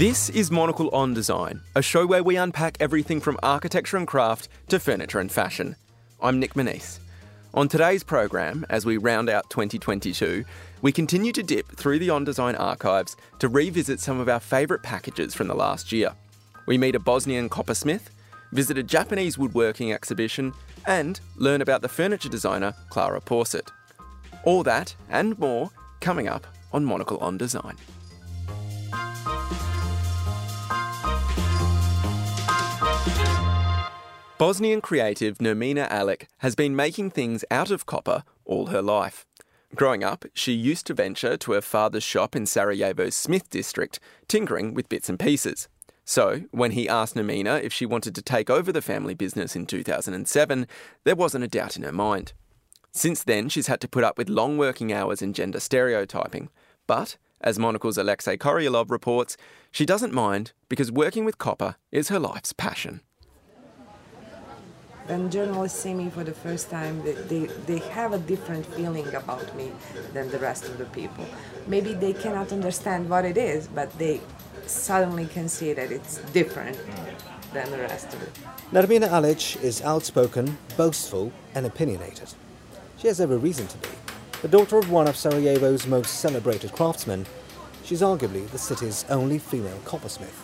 This is Monocle on Design, a show where we unpack everything from architecture and craft to furniture and fashion. I'm Nic Monisse. On today's program, as we round out 2022, we continue to dip through the On Design archives to revisit some of our favourite packages from the last year. We meet a Bosnian coppersmith, visit a Japanese woodworking exhibition, and learn about the furniture designer Clara Porset. All that and more coming up on Monocle on Design. Bosnian creative Nermina Alic has been making things out of copper all her life. Growing up, she used to venture to her father's shop in Sarajevo's Smith district, tinkering with bits and pieces. So, when he asked Nermina if she wanted to take over the family business in 2007, there wasn't a doubt in her mind. Since then, she's had to put up with long working hours and gender stereotyping. But, as Monocle's Alexei Koryalov reports, she doesn't mind because working with copper is her life's passion when journalists see me for the first time, they, they, they have a different feeling about me than the rest of the people. Maybe they cannot understand what it is, but they suddenly can see that it's different than the rest of it. Nermina Alic is outspoken, boastful, and opinionated. She has every reason to be. The daughter of one of Sarajevo's most celebrated craftsmen, she's arguably the city's only female coppersmith,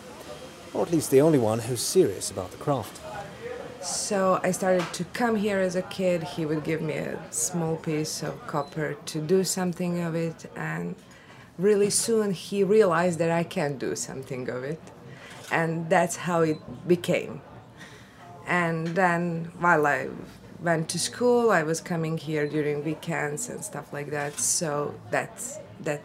or at least the only one who's serious about the craft. So I started to come here as a kid. He would give me a small piece of copper to do something of it, and really soon he realized that I can do something of it, and that's how it became. And then while I went to school, I was coming here during weekends and stuff like that. So that's that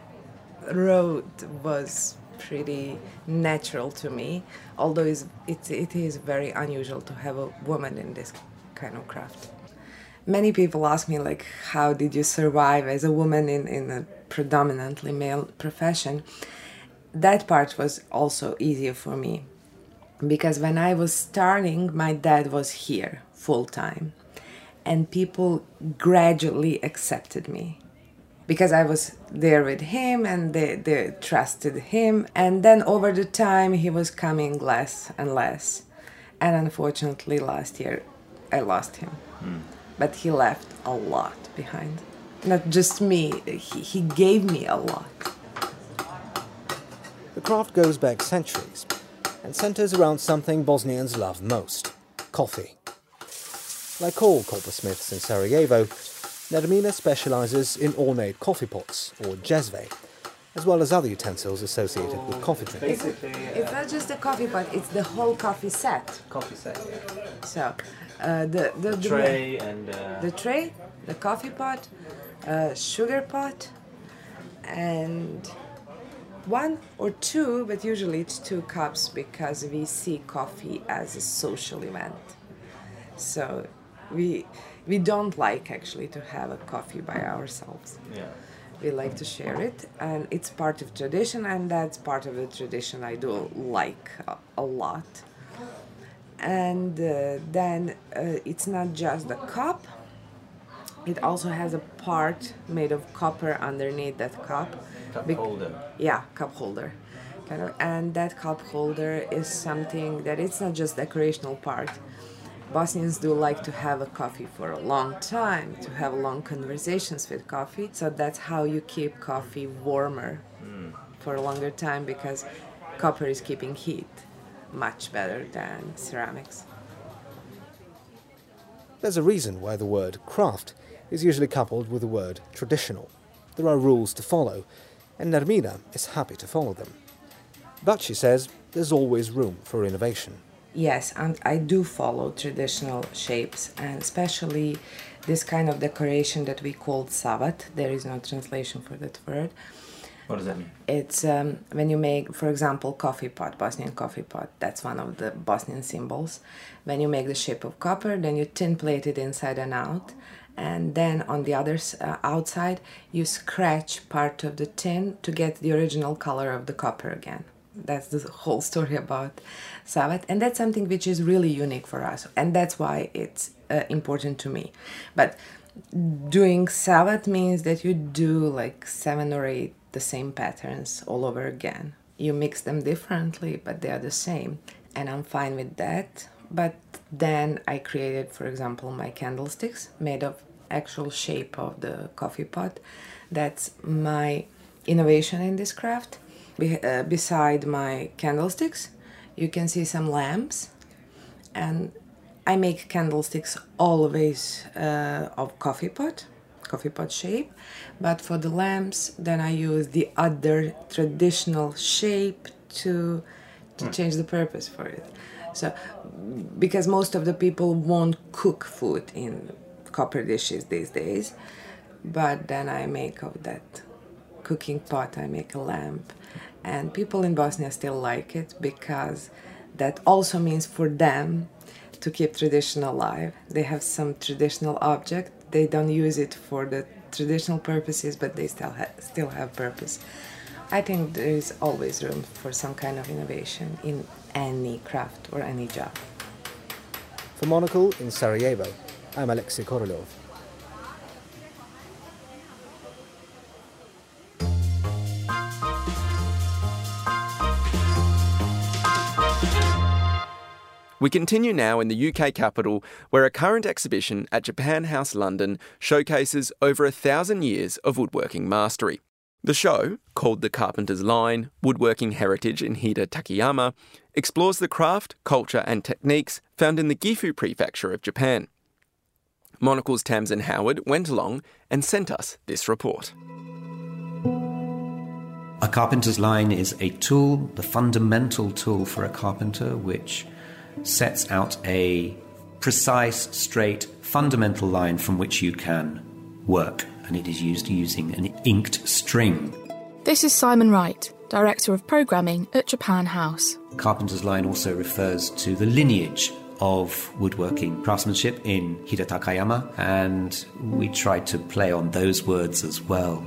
road was pretty natural to me, although it's, it, it is very unusual to have a woman in this kind of craft. Many people ask me, like, how did you survive as a woman in, in a predominantly male profession? That part was also easier for me because when I was starting, my dad was here full time and people gradually accepted me because I was there with him and they, they trusted him. And then over the time, he was coming less and less. And unfortunately, last year, I lost him. Mm. But he left a lot behind. Not just me, he, he gave me a lot. The craft goes back centuries and centers around something Bosnians love most coffee. Like all coppersmiths in Sarajevo, Nermina specialises in ornate coffee pots, or jezve, as well as other utensils associated with coffee drinking. It's, it's not just the coffee pot, it's the whole coffee set. Coffee set, yeah. So, uh, the, the, the, tray and... Uh... The tray, the coffee pot, uh, sugar pot, and one or two, but usually it's two cups because we see coffee as a social event. So we we don't like actually to have a coffee by ourselves. Yeah. We like to share it, and it's part of tradition, and that's part of the tradition I do like a, a lot. And uh, then uh, it's not just the cup; it also has a part made of copper underneath that cup. Cup Be- holder. Yeah, cup holder. Kind of, and that cup holder is something that it's not just a decorational part Bosnians do like to have a coffee for a long time, to have long conversations with coffee. So that's how you keep coffee warmer for a longer time because copper is keeping heat much better than ceramics. There's a reason why the word craft is usually coupled with the word traditional. There are rules to follow, and Nermina is happy to follow them. But she says there's always room for innovation. Yes, and I do follow traditional shapes, and especially this kind of decoration that we call savat. There is no translation for that word. What does that mean? It's um, when you make, for example, coffee pot, Bosnian coffee pot. That's one of the Bosnian symbols. When you make the shape of copper, then you tin plate it inside and out, and then on the other uh, outside you scratch part of the tin to get the original color of the copper again that's the whole story about Savat, and that's something which is really unique for us, and that's why it's uh, important to me. But doing Savat means that you do like seven or eight the same patterns all over again you mix them differently, but they are the same. And I'm fine with that. But then I created, for example, my candlesticks made of actual shape of the coffee pot. That's my innovation in this craft. Be- uh, beside my candlesticks, you can see some lamps, and I make candlesticks always uh, of coffee pot, coffee pot shape. But for the lamps, then I use the other traditional shape to to change the purpose for it. So, because most of the people won't cook food in copper dishes these days, but then I make of that cooking pot, I make a lamp, and people in Bosnia still like it because that also means for them to keep tradition alive. They have some traditional object. They don't use it for the traditional purposes, but they still ha- still have purpose. I think there is always room for some kind of innovation in any craft or any job. For Monocle in Sarajevo, I'm Alexei Korolov. We continue now in the UK capital, where a current exhibition at Japan House London showcases over a thousand years of woodworking mastery. The show, called The Carpenter's Line Woodworking Heritage in Hida Takayama, explores the craft, culture, and techniques found in the Gifu prefecture of Japan. Monocle's Tamsin Howard went along and sent us this report. A carpenter's line is a tool, the fundamental tool for a carpenter, which sets out a precise, straight, fundamental line from which you can work, and it is used using an inked string. This is Simon Wright, Director of Programming at Japan House. Carpenter's line also refers to the lineage of woodworking craftsmanship in Hida Takayama, and we tried to play on those words as well.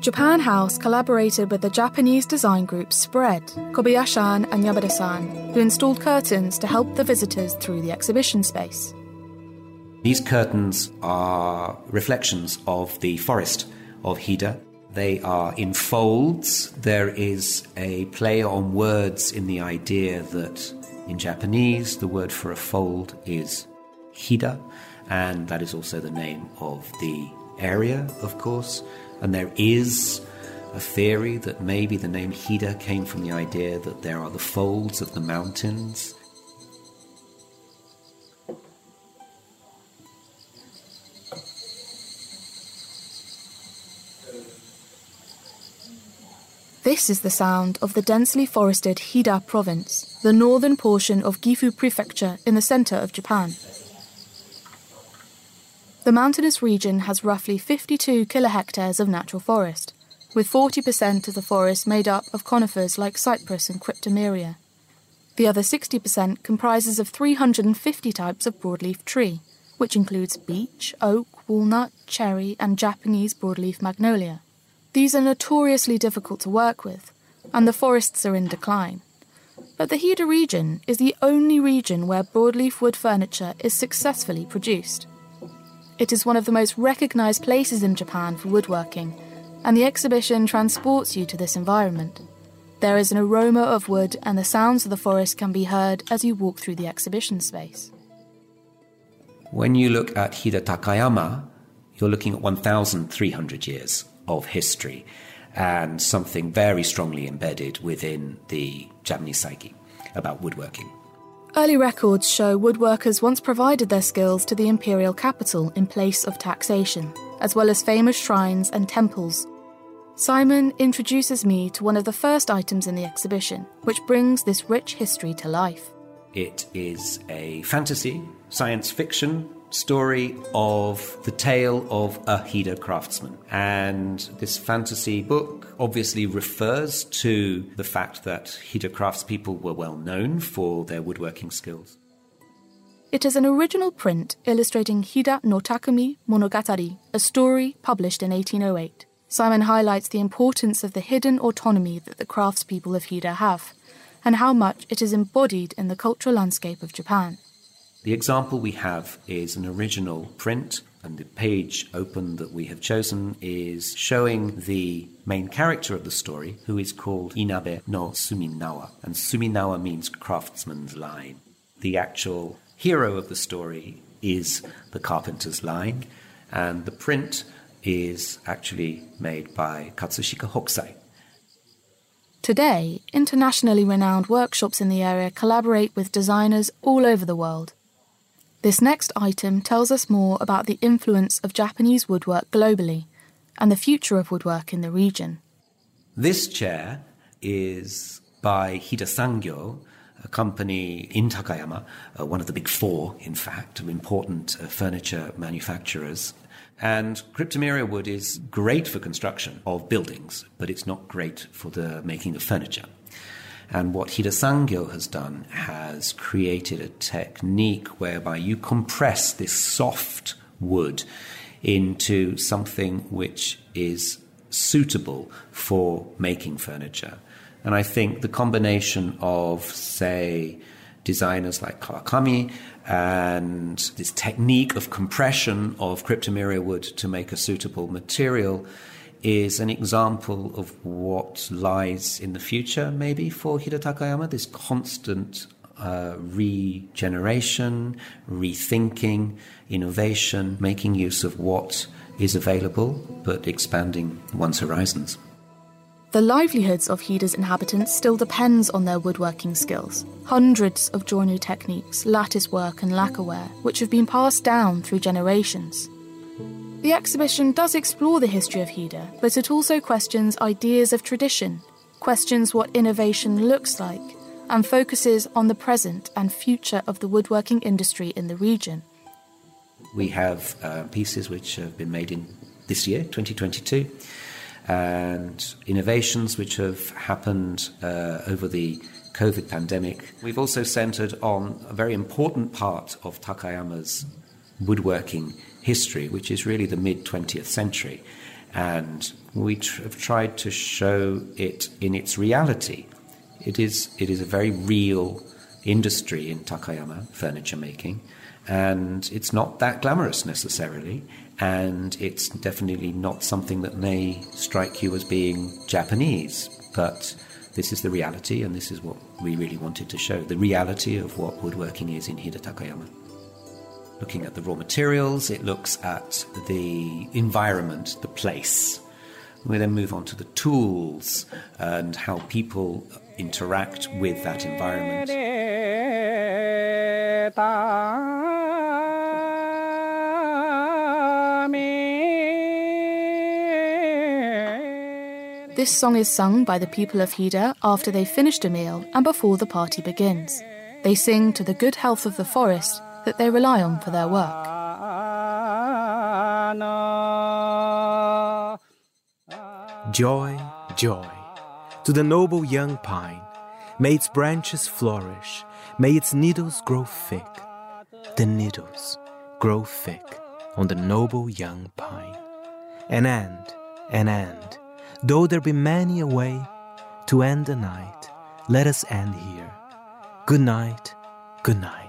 Japan House collaborated with the Japanese design group Spread, Kobayashi and Yamada-san, who installed curtains to help the visitors through the exhibition space. These curtains are reflections of the forest of Hida. They are in folds. There is a play on words in the idea that in Japanese the word for a fold is Hida, and that is also the name of the area, of course. And there is a theory that maybe the name Hida came from the idea that there are the folds of the mountains This is the sound of the densely forested Hida province, the northern portion of Gifu prefecture in the center of Japan. The mountainous region has roughly 52 kilohectares of natural forest, with 40% of the forest made up of conifers like cypress and cryptomeria. The other 60% comprises of 350 types of broadleaf tree, which includes beech, oak, walnut, cherry, and Japanese broadleaf magnolia. These are notoriously difficult to work with, and the forests are in decline. But the Hida region is the only region where broadleaf wood furniture is successfully produced. It is one of the most recognized places in Japan for woodworking, and the exhibition transports you to this environment. There is an aroma of wood, and the sounds of the forest can be heard as you walk through the exhibition space. When you look at Hida Takayama, you're looking at 1,300 years of history and something very strongly embedded within the Japanese psyche about woodworking. Early records show woodworkers once provided their skills to the imperial capital in place of taxation, as well as famous shrines and temples. Simon introduces me to one of the first items in the exhibition, which brings this rich history to life. It is a fantasy, science fiction story of the tale of a Hida craftsman. And this fantasy book obviously refers to the fact that Hida craftspeople were well known for their woodworking skills. It is an original print illustrating Hida no Takumi Monogatari, a story published in 1808. Simon highlights the importance of the hidden autonomy that the craftspeople of Hida have, and how much it is embodied in the cultural landscape of Japan. The example we have is an original print And the page open that we have chosen is showing the main character of the story, who is called Inabe no Suminawa. And Suminawa means craftsman's line. The actual hero of the story is the carpenter's line, and the print is actually made by Katsushika Hokusai. Today, internationally renowned workshops in the area collaborate with designers all over the world. This next item tells us more about the influence of Japanese woodwork globally and the future of woodwork in the region. This chair is by Hida Sangyo, a company in Takayama, uh, one of the big four, in fact, of important uh, furniture manufacturers. And cryptomeria wood is great for construction of buildings, but it's not great for the making of furniture. And what Hida Sangyo has done has created a technique whereby you compress this soft wood into something which is suitable for making furniture. And I think the combination of, say, designers like Kawakami and this technique of compression of cryptomeria wood to make a suitable material is an example of what lies in the future, maybe, for Hida Takayama, this constant uh, regeneration, rethinking, innovation, making use of what is available, but expanding one's horizons. The livelihoods of Hida's inhabitants still depends on their woodworking skills. Hundreds of joinery techniques, lattice work and lacquerware, which have been passed down through generations. The exhibition does explore the history of Hida, but it also questions ideas of tradition, questions what innovation looks like, and focuses on the present and future of the woodworking industry in the region. We have uh, pieces which have been made in this year, 2022, and innovations which have happened uh, over the COVID pandemic. We've also centered on a very important part of Takayama's woodworking history, which is really the mid 20th century. And we tr- have tried to show it in its reality. It is, it is a very real industry in Takayama, furniture making, and it's not that glamorous necessarily, and it's definitely not something that may strike you as being Japanese, but this is the reality, and this is what we really wanted to show the reality of what woodworking is in Hida Takayama looking at the raw materials, it looks at the environment, the place. We then move on to the tools and how people interact with that environment. This song is sung by the people of Hida after they've finished a meal and before the party begins. They sing to the good health of the forest that they rely on for their work. Joy, joy to the noble young pine. May its branches flourish, may its needles grow thick. The needles grow thick on the noble young pine. An end, an end, though there be many a way to end the night, let us end here. Good night, good night.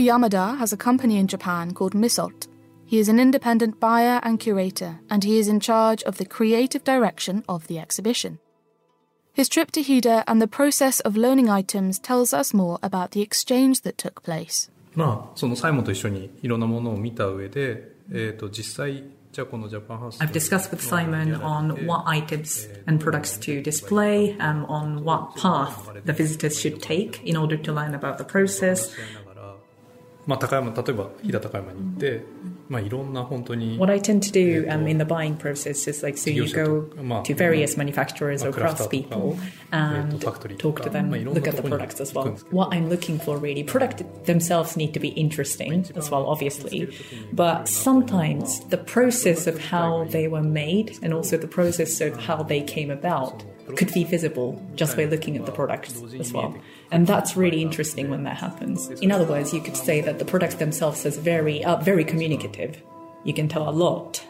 Yamada has a company in Japan called Misalt. He is an independent buyer and curator, and he is in charge of the creative direction of the exhibition. His trip to Hida and the process of loaning items tells us more about the exchange that took place. まあ、そのサイモンと一緒にいろんなものを見た上で、えー、と実際じゃあこのジャパンハウス I've discussed with Simon on what items and products to display, um, on what path the visitors should take in order to learn about the process. まあ、高山例えば飛騨高山に行って、まあ、いろんな本当に What I tend to do um, in the buying process is like, so you go to various manufacturers or craftspeople and talk to them, look at the products as well. What I'm looking for really, product themselves need to be interesting as well, obviously, but sometimes the process of how they were made and also the process of how they came about could be visible just by looking at the products as well. And that's really interesting when that happens. In other words, you could say that the products themselves are very, uh, very communicative. You can tell a lot.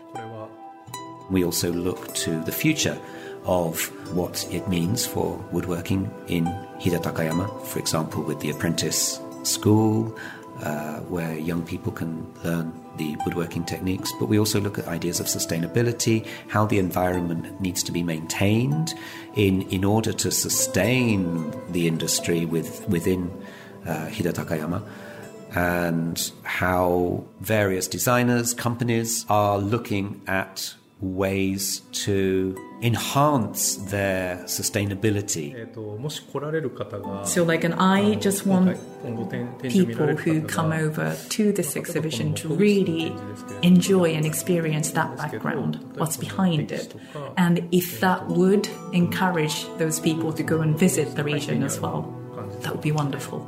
We also look to the future of what it means for woodworking in Hida Takayama, for example, with the apprentice school, uh, where young people can learn the woodworking techniques. But we also look at ideas of sustainability, how the environment needs to be maintained in, in order to sustain the industry with, within uh, Hida Takayama and how various designers, companies are looking at ways to enhance their sustainability. Eh, so, like, and I just want people who come over to this exhibition to really enjoy and experience that background, what's behind it. And if that would encourage those people to go and visit the region as well, that would be wonderful.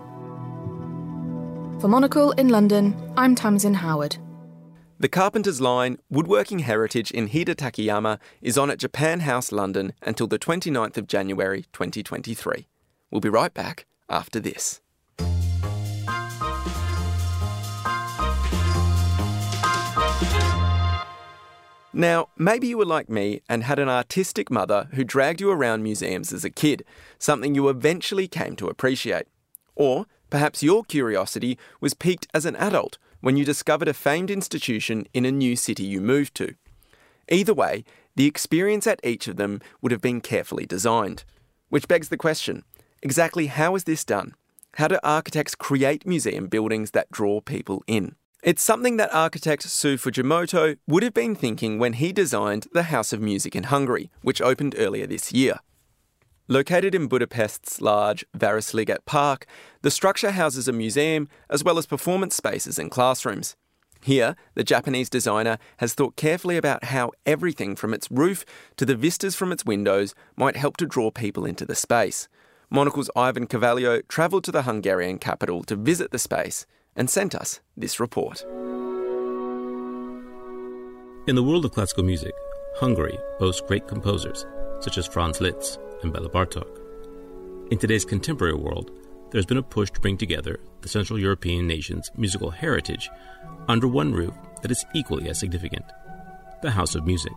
For Monocle in London, I'm Tamsin Howard. The Carpenter's Line Woodworking Heritage in Hida Takayama is on at Japan House London until the 29th of January 2023. We'll be right back after this. Now, maybe you were like me and had an artistic mother who dragged you around museums as a kid, something you eventually came to appreciate. Or perhaps your curiosity was piqued as an adult when you discovered a famed institution in a new city you moved to. Either way, the experience at each of them would have been carefully designed. Which begs the question exactly how is this done? How do architects create museum buildings that draw people in? It's something that architect Sou Fujimoto would have been thinking when he designed the House of Music in Hungary, which opened earlier this year. Located in Budapest's large Városliget Park, the structure houses a museum as well as performance spaces and classrooms. Here, the Japanese designer has thought carefully about how everything from its roof to the vistas from its windows might help to draw people into the space. Monocle's Ivan Carvalho travelled to the Hungarian capital to visit the space and sent us this report. In the world of classical music, Hungary boasts great composers such as Franz Liszt and Bela Bartok. In today's contemporary world, there's been a push to bring together the Central European nations' musical heritage under one roof that is equally as significant the House of Music.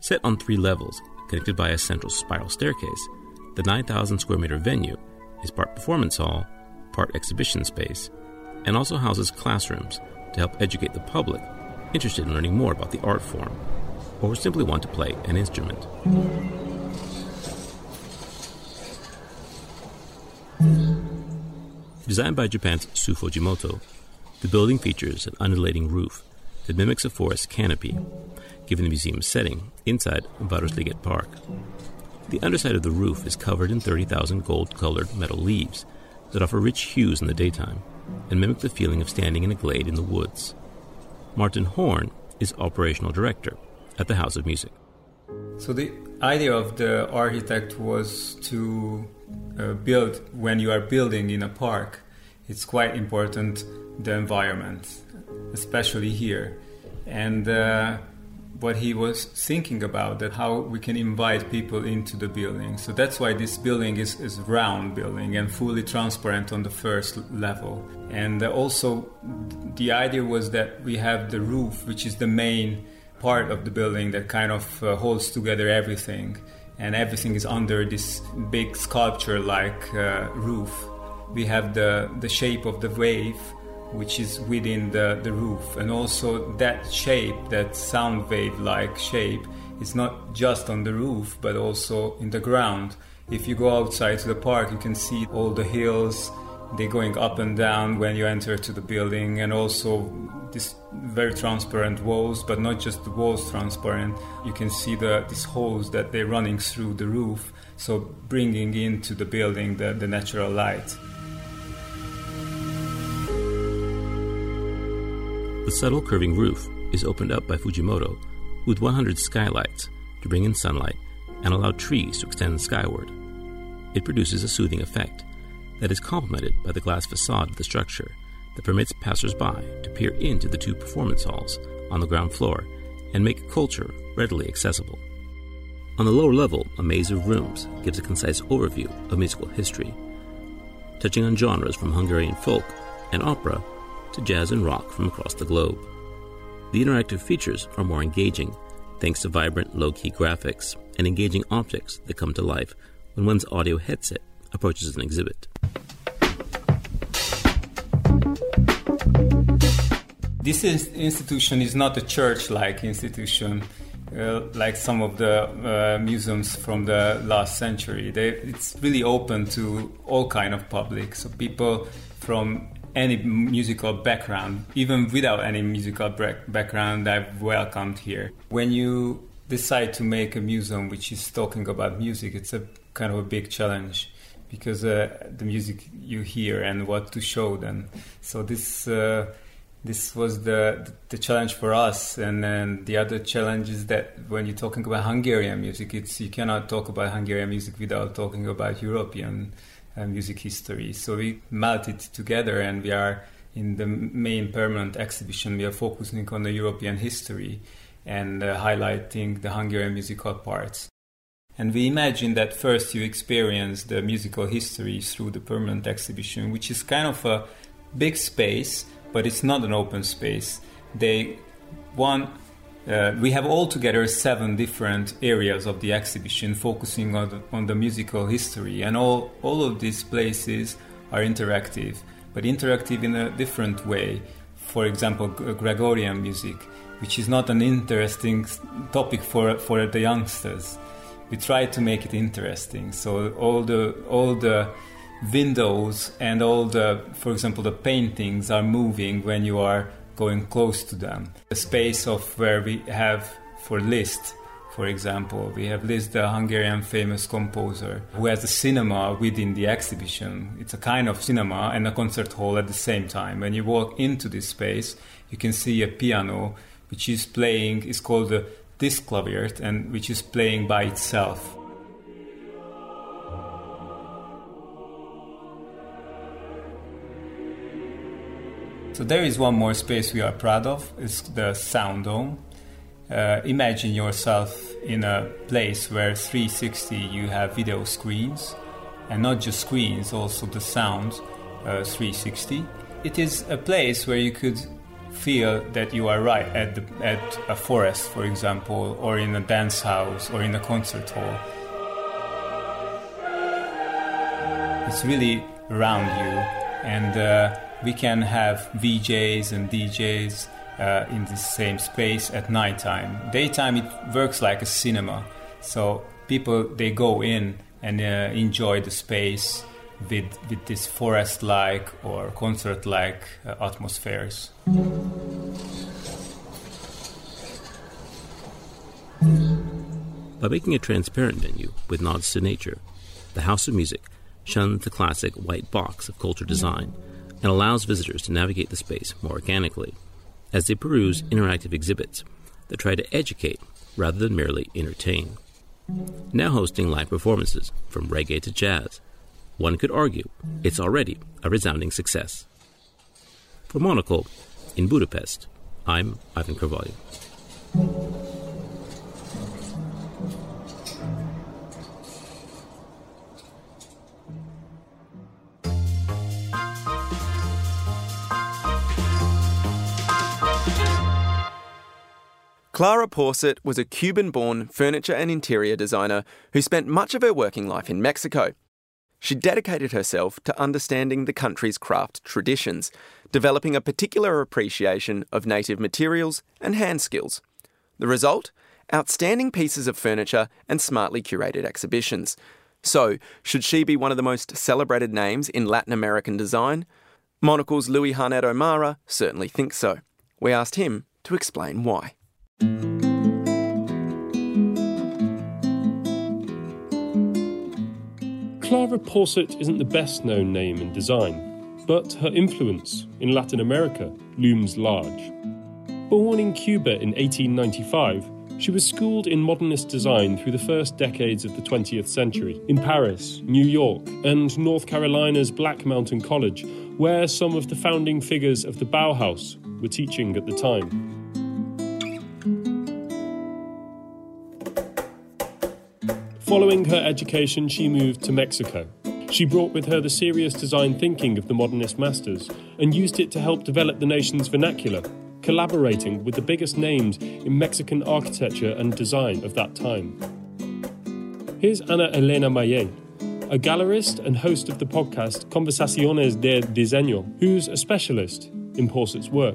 Set on three levels, connected by a central spiral staircase, the 9,000 square meter venue is part performance hall, part exhibition space, and also houses classrooms to help educate the public interested in learning more about the art form or simply want to play an instrument. Designed by Japan's Sou Fujimoto, the building features an undulating roof that mimics a forest canopy, given the museum's setting inside Városliget Park. The underside of the roof is covered in 30,000 gold colored metal leaves that offer rich hues in the daytime and mimic the feeling of standing in a glade in the woods. Martin Horn is operational director at the House of Music. So the idea of the architect was to uh, build when you are building in a park. It's quite important the environment, especially here, and uh, what he was thinking about that how we can invite people into the building. So that's why this building is is round building and fully transparent on the first level. And also the idea was that we have the roof, which is the main part of the building that kind of uh, holds together everything, and everything is under this big sculpture-like uh, roof. We have the the shape of the wave, which is within the, the roof, and also that shape, that sound wave-like shape, is not just on the roof but also in the ground. If you go outside to the park, you can see all the hills. They're going up and down when you enter to the building, and also this very transparent walls, but not just the walls transparent. You can see the these holes that they're running through the roof, so bringing into the building the, the natural light. The subtle curving roof is opened up by Fujimoto with 100 skylights to bring in sunlight and allow trees to extend skyward. It produces a soothing effect that is complemented by the glass facade of the structure that permits passersby to peer into the two performance halls on the ground floor and make culture readily accessible. On the lower level, a maze of rooms gives a concise overview of musical history, touching on genres from Hungarian folk and opera to jazz and rock from across the globe. The interactive features are more engaging thanks to vibrant, low key graphics and engaging objects that come to life when one's audio headset approaches an exhibit. This institution is not a church like institution. Uh, like some of the uh, museums from the last century. They, it's really open to all kind of public. So people from any musical background, even without any musical background, I've welcomed here. When you decide to make a museum which is talking about music, it's a kind of a big challenge because uh, the music you hear and what to show them. So this uh, this was the the challenge for us. And then the other challenge is that when you're talking about Hungarian music it's you cannot talk about Hungarian music without talking about European uh, music history. So we melted together and we are in the main permanent exhibition. We are focusing on the European history and uh, highlighting the Hungarian musical parts. And we imagine that first you experience the musical history through the permanent exhibition which is kind of a big space but it's not an open space. They one uh, we have altogether seven different areas of the exhibition focusing on the, on the musical history, and all all of these places are interactive, but interactive in a different way. For example, Gregorian music, which is not an interesting topic for for the youngsters. We try to make it interesting. So all the all the windows and all the, for example, the paintings are moving when you are going close to them. The space of where we have for Liszt, for example, we have Liszt, the Hungarian famous composer, who has a cinema within the exhibition. It's a kind of cinema and a concert hall at the same time. When you walk into this space, you can see a piano which is playing, is called the Disklavier, and which is playing by itself. So there is one more space we are proud of. It's the Sound Dome. Uh, imagine yourself in a place where 360 you have video screens, and not just screens, also the sound uh, 360. It is a place where you could feel that you are right at the, at a forest, for example, or in a dance house or in a concert hall. It's really around you, and. Uh, we can have VJs and DJs uh, in the same space at nighttime. Daytime it works like a cinema, so people they go in and uh, enjoy the space with with this forest-like or concert-like uh, atmospheres. By making a transparent venue with nods to nature, the House of Music shuns the classic white box of culture design and allows visitors to navigate the space more organically as they peruse interactive exhibits that try to educate rather than merely entertain. Now hosting live performances from reggae to jazz, one could argue it's already a resounding success. For Monocle, in Budapest, I'm Ivan Carvalho. Clara Porset was a Cuban born furniture and interior designer who spent much of her working life in Mexico. She dedicated herself to understanding the country's craft traditions, developing a particular appreciation of native materials and hand skills. The result? Outstanding pieces of furniture and smartly curated exhibitions. So, should she be one of the most celebrated names in Latin American design? Monocle's Louis Harnett O'Meara certainly thinks so. We asked him to explain why. Clara Porset isn't the best known name in design, but her influence in Latin America looms large. Born in Cuba in 1895, she was schooled in modernist design through the first decades of the 20th century in Paris, New York, and North Carolina's Black Mountain College, where some of the founding figures of the Bauhaus were teaching at the time. Following her education, she moved to Mexico. She brought with her the serious design thinking of the modernist masters and used it to help develop the nation's vernacular, collaborating with the biggest names in Mexican architecture and design of that time. Here's Ana Elena Mallet, a gallerist and host of the podcast Conversaciones de Diseño, who's a specialist in Porset's work.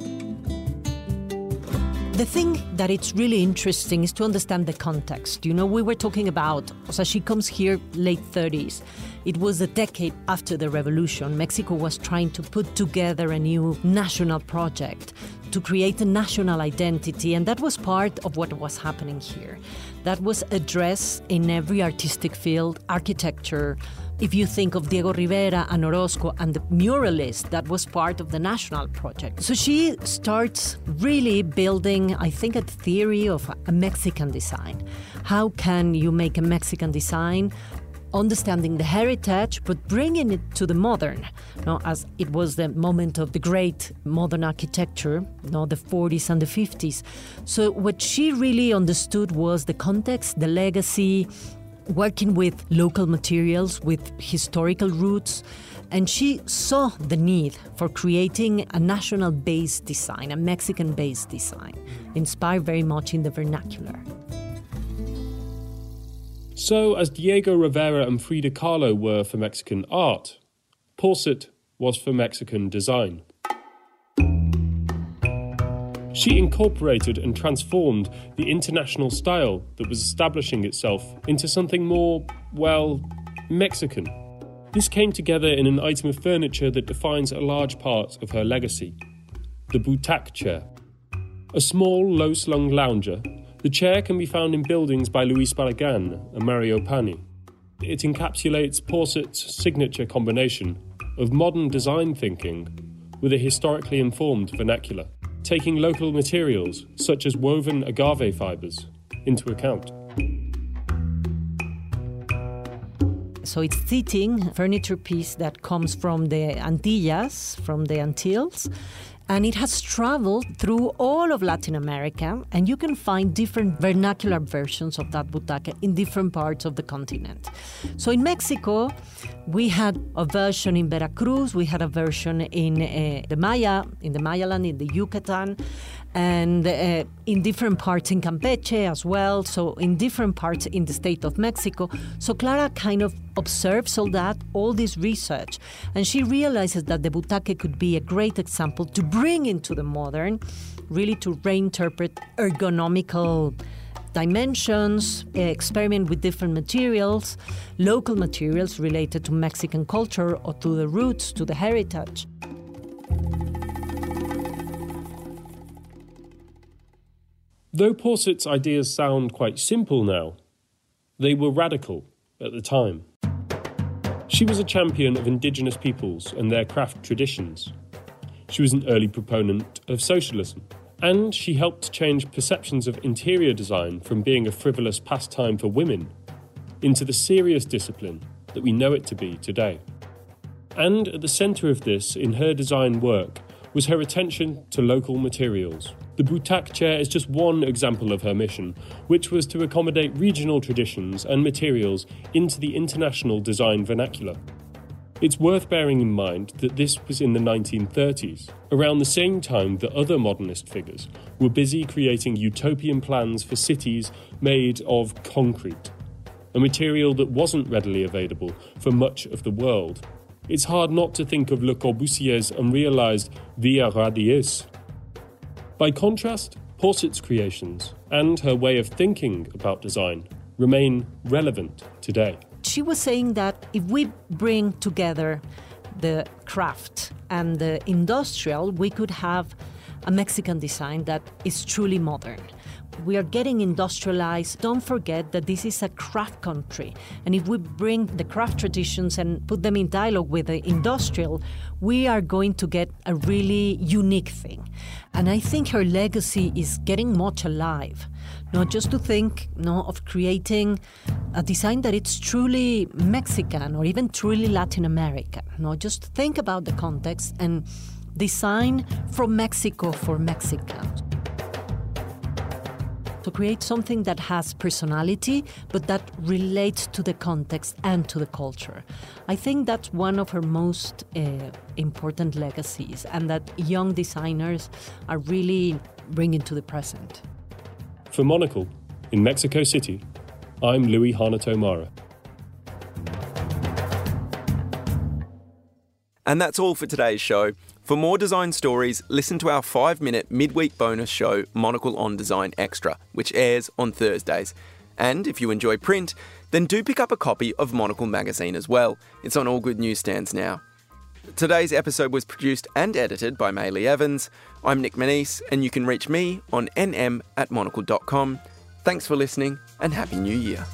The thing that it's really interesting is to understand the context. You know, we were talking about, so she comes here late 30s. It was a decade after the revolution. Mexico was trying to put together a new national project to create a national identity, and that was part of what was happening here. That was addressed in every artistic field, architecture, if you think of Diego Rivera and Orozco and the muralist, that was part of the national project. So she starts really building, I think, a theory of a Mexican design. How can you make a Mexican design? Understanding the heritage, but bringing it to the modern, you know, as it was the moment of the great modern architecture, you know, the 40s and the 50s. So, what she really understood was the context, the legacy, working with local materials, with historical roots, and she saw the need for creating a national based design, a Mexican based design, inspired very much in the vernacular. So, as Diego Rivera and Frida Kahlo were for Mexican art, Porset was for Mexican design. She incorporated and transformed the international style that was establishing itself into something more, well, Mexican. This came together in an item of furniture that defines a large part of her legacy the butaque chair. A small, low slung lounger, the chair can be found in buildings by Luis Barragan and Mario Pani. It encapsulates Porset's signature combination of modern design thinking with a historically informed vernacular taking local materials, such as woven agave fibres, into account. So it's seating furniture piece that comes from the Antillas, from the Antilles, and it has traveled through all of Latin America, and you can find different vernacular versions of that butaca in different parts of the continent. So in Mexico, we had a version in Veracruz, we had a version in uh, the Maya, in the Mayaland, in the Yucatan, and uh, in different parts in Campeche as well, so in different parts in the state of Mexico. So Clara kind of observes all that, all this research, and she realizes that the butaque could be a great example to bring into the modern, really to reinterpret ergonomical dimensions, experiment with different materials, local materials related to Mexican culture or to the roots, to the heritage. Though Porset's ideas sound quite simple now, they were radical at the time. She was a champion of indigenous peoples and their craft traditions. She was an early proponent of socialism, and she helped change perceptions of interior design from being a frivolous pastime for women into the serious discipline that we know it to be today. And at the centre of this, in her design work, was her attention to local materials. The Butaque chair is just one example of her mission, which was to accommodate regional traditions and materials into the international design vernacular. It's worth bearing in mind that this was in the 1930s, around the same time that other modernist figures were busy creating utopian plans for cities made of concrete, a material that wasn't readily available for much of the world it's hard not to think of Le Corbusier's unrealized Ville Radieuse. By contrast, Porset's creations and her way of thinking about design remain relevant today. She was saying that if we bring together the craft and the industrial, we could have a Mexican design that is truly modern. We are getting industrialized. Don't forget that this is a craft country. And if we bring the craft traditions and put them in dialogue with the industrial, we are going to get a really unique thing. And I think her legacy is getting much alive. Not just to think no, of creating a design that it's truly Mexican or even truly Latin American. No, just think about the context and design from Mexico for Mexicans. To create something that has personality, but that relates to the context and to the culture. I think that's one of her most uh, important legacies, and that young designers are really bringing to the present. For Monocle, in Mexico City, I'm Louis Harnett O'Meara. And that's all for today's show. For more design stories, listen to our five minute midweek bonus show, Monocle on Design Extra, which airs on Thursdays. And if you enjoy print, then do pick up a copy of Monocle magazine as well. It's on all good newsstands now. Today's episode was produced and edited by Maylee Evans. I'm Nic Monisse, and you can reach me on nm at monocle.com. Thanks for listening, and Happy New Year.